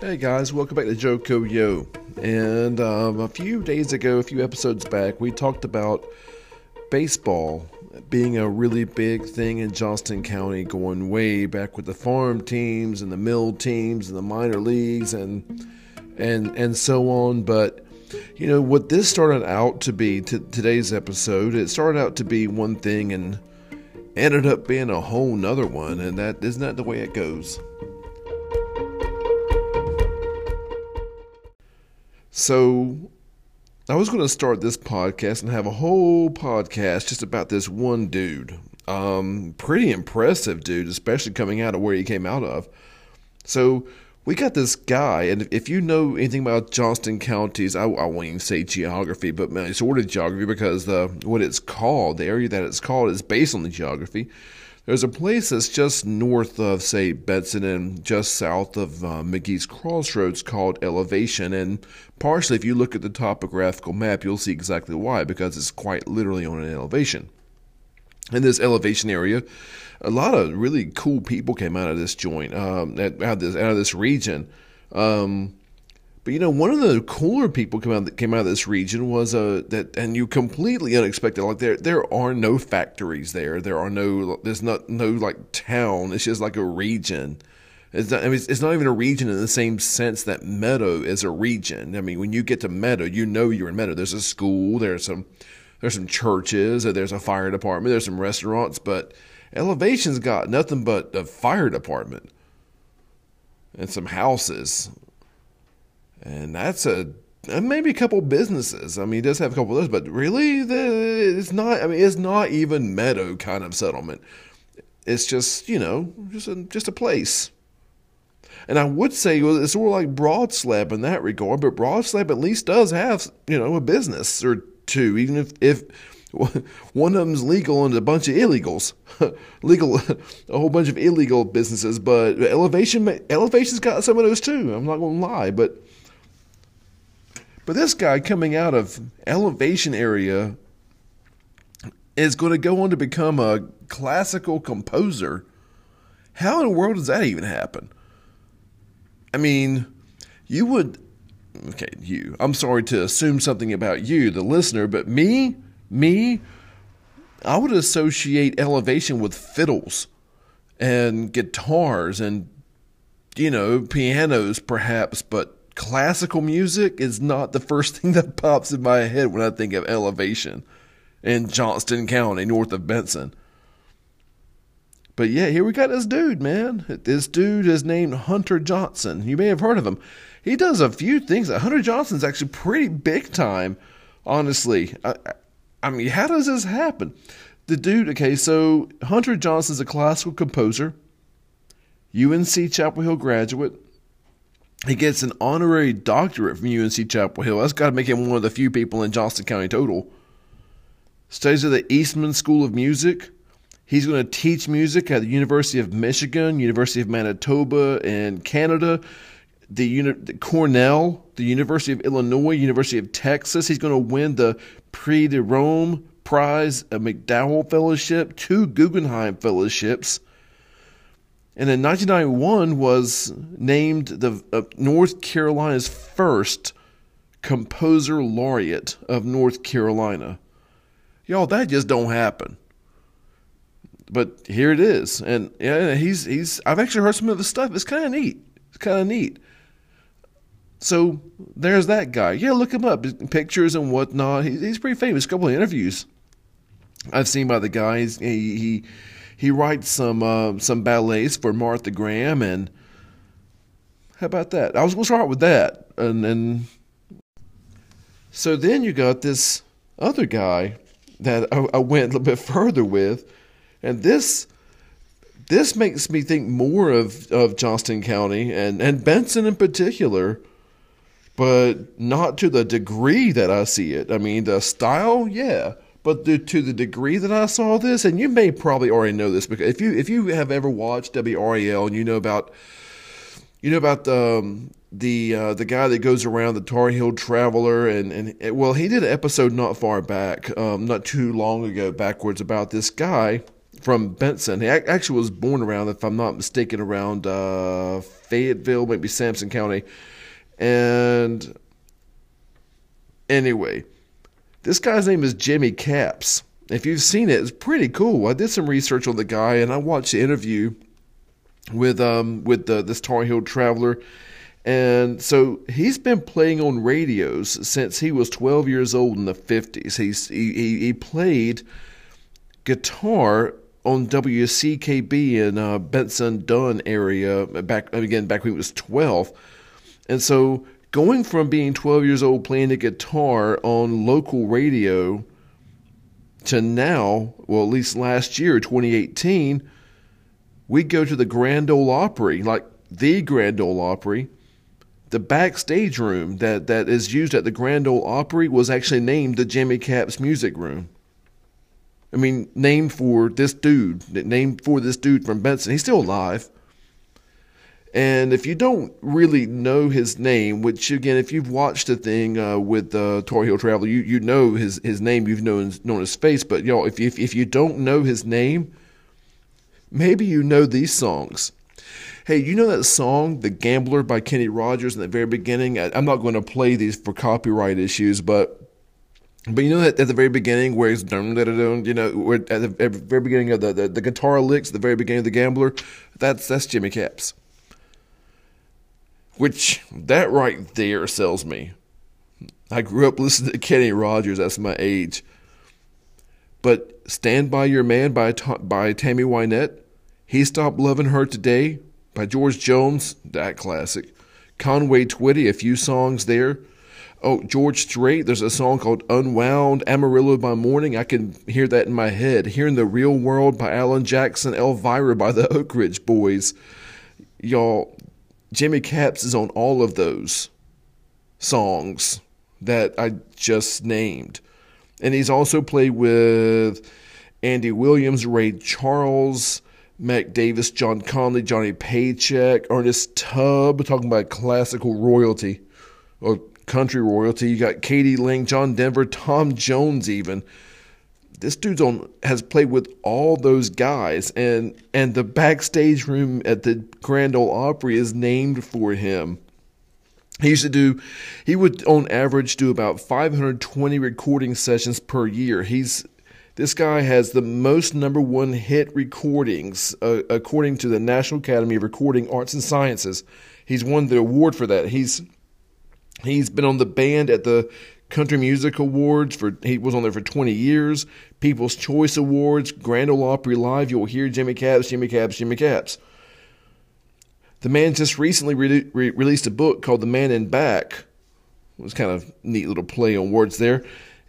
Hey guys, welcome back to JoCo Yo. And um, a few days ago, a few episodes back, we talked about baseball being a really big thing in Johnston County, going way back with the farm teams and the mill teams and the minor leagues and and and so on. But you know what this started out to be to today's episode, it started out to be one thing and ended up being a whole nother one, and that isn't that the way it goes. So, I was going to start this podcast and have a whole podcast just about this one dude. Um, pretty impressive dude, especially coming out of where he came out of. So, we got this guy, and if you know anything about Johnston counties, I, I won't even say geography, but sort of geography because the what it's called, the area that it's called, is based on the geography. There's a place that's just north of, say, Benson and just south of uh, McGee's Crossroads called Elevation. And partially, if you look at the topographical map, you'll see exactly why, because it's quite literally on an elevation. In this elevation area, a lot of really cool people came out of this joint, um, out, of this, out of this region. Um, but you know, one of the cooler people came out that came out of this region was uh, that, and you completely unexpected. Like there, there are no factories there. There are no, there's not no like town. It's just like a region. It's not, I mean, it's not even a region in the same sense that Meadow is a region. I mean, when you get to Meadow, you know you're in Meadow. There's a school. There's some, there's some churches. There's a fire department. There's some restaurants. But Elevation's got nothing but a fire department and some houses and that's a maybe a couple businesses. I mean, he does have a couple of those, but really, the, it's not. I mean, it's not even meadow kind of settlement. It's just you know just a, just a place. And I would say well, it's of like Broad Slab in that regard, but Broad Slab at least does have you know a business or two, even if if one of them's legal and a bunch of illegals, legal, a whole bunch of illegal businesses. But Elevation, Elevation's got some of those too. I'm not gonna lie, but but this guy coming out of elevation area is going to go on to become a classical composer. How in the world does that even happen? I mean, you would okay, you. I'm sorry to assume something about you, the listener, but me, me, I would associate elevation with fiddles and guitars and you know, pianos perhaps, but classical music is not the first thing that pops in my head when I think of elevation in Johnston County, north of Benson. But yeah, here we got this dude, man. This dude is named Hunter Johnson. You may have heard of him. He does a few things. Hunter Johnson's actually pretty big time, honestly. I, I mean, how does this happen? The dude, okay, so Hunter Johnson's a classical composer, UNC Chapel Hill graduate, he gets an honorary doctorate from UNC Chapel Hill. That's got to make him one of the few people in Johnston County total. Studies at the Eastman School of Music. He's going to teach music at the University of Michigan, University of Manitoba in Canada, the, Uni- the Cornell, the University of Illinois, University of Texas. He's going to win the Prix de Rome Prize, a MacDowell Fellowship, two Guggenheim Fellowships and in 1991 was named the uh, North Carolina's first composer laureate of North Carolina. Y'all, that just don't happen. But here it is, and yeah, he's he's. I've actually heard some of the stuff. It's kind of neat. It's kind of neat. So there's that guy. Yeah, look him up. Pictures and whatnot. He, he's pretty famous. A couple of interviews I've seen by the guy. He's, he he he writes some uh, some ballets for Martha Graham, and how about that? I was going to start with that, and then so then you got this other guy that I, I went a little bit further with, and this this makes me think more of, of Johnston County and, and Benson in particular, but not to the degree that I see it. I mean, the style, yeah, but the, to the degree that I saw this, and you may probably already know this because if you if you have ever watched WRAL and you know about you know about the um, the uh, the guy that goes around the Tar Heel Traveler and and well he did an episode not far back, um, not too long ago backwards about this guy from Benson. He actually was born around, if I'm not mistaken, around uh, Fayetteville, maybe Sampson County. And anyway, this guy's name is Jimmy Capps. If you've seen it, it's pretty cool. I did some research on the guy, and I watched the interview with um with the, this Tar Heel Traveler. And so he's been playing on radios since he was 12 years old in the 50s. He's he, he played guitar on WCKB in uh, Benson Dunn area back again back when he was 12. And so going from being 12 years old playing the guitar on local radio to now, well, at least last year, 2018, we go to the Grand Ole Opry, like the Grand Ole Opry. The backstage room that, that is used at the Grand Ole Opry was actually named the Jimmy Capps Music Room. I mean, named for this dude, named for this dude from Benson. He's still alive. And if you don't really know his name, which again, if you've watched the thing uh, with uh, Tar Heel Traveler, you, you know his, his name, you've known known his face. But y'all, if, if if you don't know his name, maybe you know these songs. Hey, you know that song, "The Gambler" by Kenny Rogers in the very beginning? I, I'm not going to play these for copyright issues, but but you know that at the very beginning, where he's dun, dun, dun, you know, where at the, at the very beginning of the, the, the guitar licks, the very beginning of the Gambler, that's that's Jimmy Capps. Which that right there sells me. I grew up listening to Kenny Rogers. That's my age. But "Stand by Your Man" by by Tammy Wynette, "He Stopped Loving Her Today" by George Jones, that classic. Conway Twitty, a few songs there. Oh, George Strait, there's a song called Unwound, Amarillo by Morning. I can hear that in my head. Here in the Real World by Alan Jackson, Elvira by the Oak Ridge Boys. Y'all, Jimmy Capps is on all of those songs that I just named. And he's also played with Andy Williams, Ray Charles, Mac Davis, John Conlee, Johnny Paycheck, Ernest Tubb, talking about classical royalty or country royalty. You got k.d. lang, John Denver, Tom Jones, even. This dude's on has played with all those guys, and and the backstage room at the Grand Ole Opry is named for him. He used to do, he would on average do about 520 recording sessions per year. He's this guy has the most number one hit recordings uh, according to the National Academy of Recording Arts and Sciences. He's won the award for that. He's He's been on the band at the Country Music Awards for he was on there for 20 years. People's Choice Awards, Grand Ole Opry Live. You'll hear Jimmy Capps, Jimmy Capps, Jimmy Capps. The man just recently re- re- released a book called The Man in Back. It was kind of neat little play on words there,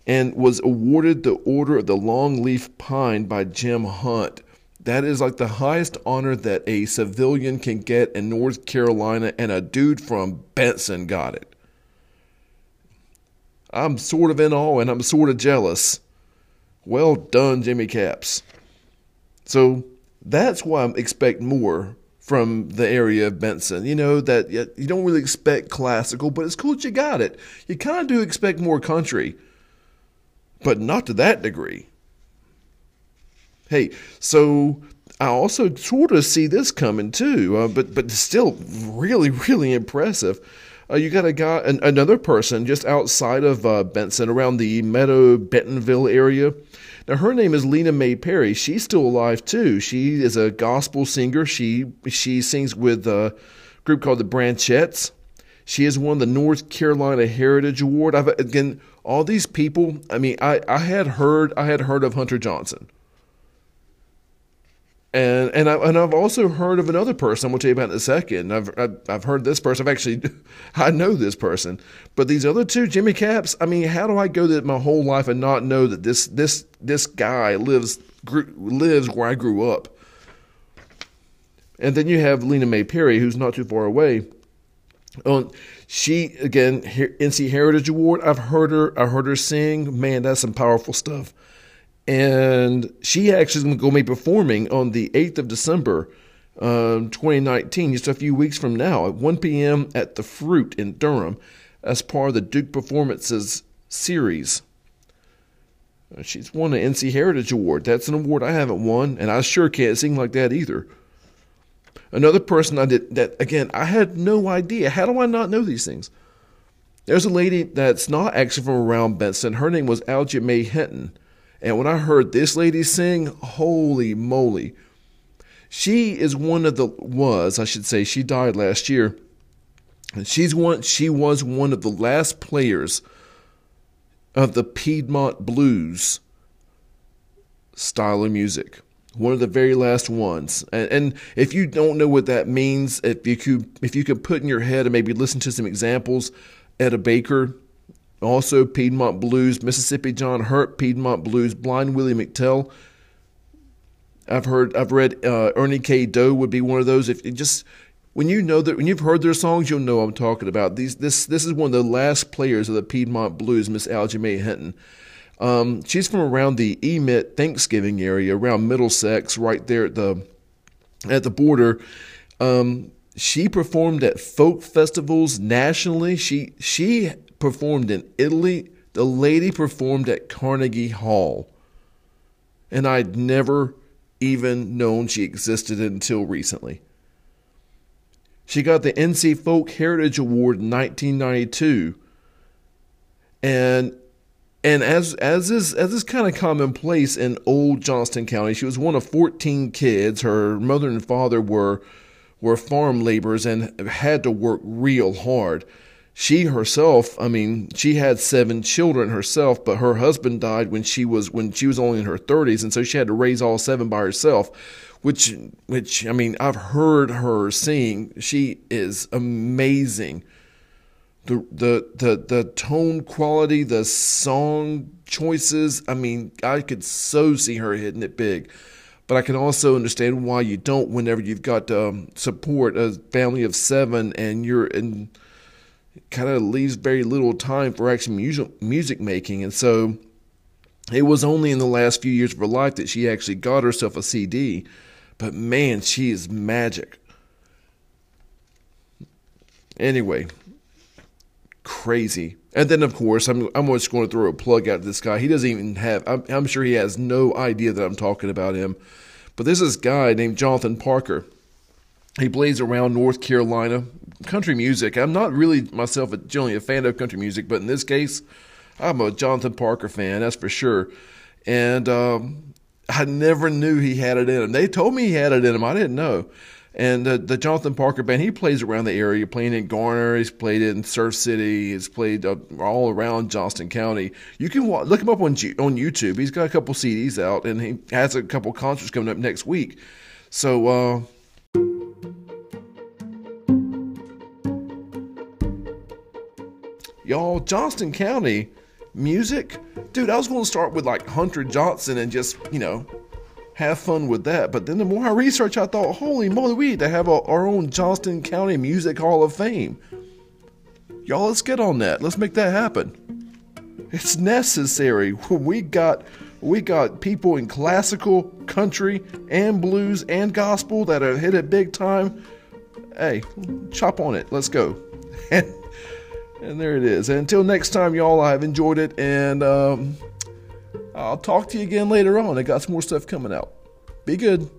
and was awarded the Order of the Longleaf Pine by Jim Hunt. That is like the highest honor that a civilian can get in North Carolina, and a dude from Benson got it. I'm sort of in awe and I'm sort of jealous. Well done, Jimmy Capps. So that's why I expect more from the area of Benson. You know, that you don't really expect classical, but it's cool that you got it. You kind of do expect more country, but not to that degree. Hey, so I also sort of see this coming too, uh, but but still really really impressive. Uh, you got a guy, an, another person just outside of uh, Benson, around the Meadow Bentonville area. Now her name is Lena Mae Perry. She's still alive too. She is a gospel singer. She she sings with a group called the Branchettes. She has won the North Carolina Heritage Award. I've again all these people. I mean, I, I had heard I had heard of Hunter Johnson and and I and I've also heard of another person. I'm going to tell you about in a second. I've, I've I've heard this person. I've actually I know this person, but these other two, Jimmy Capps. I mean, how do I go that my whole life and not know that this this this guy lives grew, lives where I grew up? And then you have Lena Mae Perry, who's not too far away. Um, she again NC Heritage Award. I've heard her. I heard her sing. Man, that's some powerful stuff and she actually is going to be performing on the 8th of December, um, 2019, just a few weeks from now, at 1 p.m. at the Fruit in Durham, as part of the Duke Performances series. She's won an NC Heritage Award. That's an award I haven't won, and I sure can't sing like that either. Another person I did that again, I had no idea. How do I not know these things? There's a lady that's not actually from around Benson. Her name was Algia Mae Hinton. And when I heard this lady sing, holy moly. She is one of the was, I should say, she died last year. And she's one she was one of the last players of the Piedmont blues style of music. One of the very last ones. And, and if you don't know what that means, if you could if you could put in your head and maybe listen to some examples, Etta Baker, also Piedmont Blues, Mississippi John Hurt, Piedmont Blues, Blind Willie McTell. I've heard, I've read uh, Ernie K. Doe would be one of those. If just when you know that when you've heard their songs, you'll know I'm talking about. These this this is one of the last players of the Piedmont Blues, Miss Algia Mae Hinton. Um, she's from around the Emit Thanksgiving area, around Middlesex, right there at the at the border. Um, she performed at folk festivals nationally. She she performed in Italy. The lady performed at Carnegie Hall. And I'd never even known she existed until recently. She got the NC Folk Heritage Award in 1992. And and as as is as is kind of commonplace in old Johnston County, she was one of 14 kids. Her mother and father were were farm laborers and had to work real hard. She herself, I mean, she had seven children herself, but her husband died when she was when she was only in her 30s, and so she had to raise all seven by herself which which I mean I've heard her sing. She is amazing. The the the the tone quality, the song choices. I mean, I could so see her hitting it big. But I can also understand why you don't whenever you've got um, support a family of seven and you're in kind of leaves very little time for actual music music making. And so it was only in the last few years of her life that she actually got herself a CD. But man, she is magic. Anyway, crazy. And then, of course, I'm I'm just going to throw a plug out to this guy. He doesn't even have. I'm, I'm sure he has no idea that I'm talking about him. But this guy named Jonathan Parker. He plays around North Carolina country music. I'm not really myself a, generally a fan of country music, but in this case, I'm a Jonathan Parker fan. That's for sure. And um, I never knew he had it in him. They told me he had it in him. I didn't know. And uh, the Jonathan Parker band, he plays around the area, playing in Garner. He's played in Surf City. He's played uh, all around Johnston County. You can look him up on G- on YouTube. He's got a couple CDs out, and he has a couple concerts coming up next week. So, uh, y'all, Johnston County music, dude, I was going to start with like Hunter Johnson and just, you know, have fun with that. But then the more I researched, I thought, holy moly, we need to have a, our own Johnston County Music Hall of Fame. Y'all, let's get on that. Let's make that happen. It's necessary. We got we got people in classical, country, and blues and gospel that have hit it big time. Hey, chop on it. Let's go. And there it is. Until next time, y'all, I've enjoyed it, and um, I'll talk to you again later on. I got some more stuff coming out. Be good.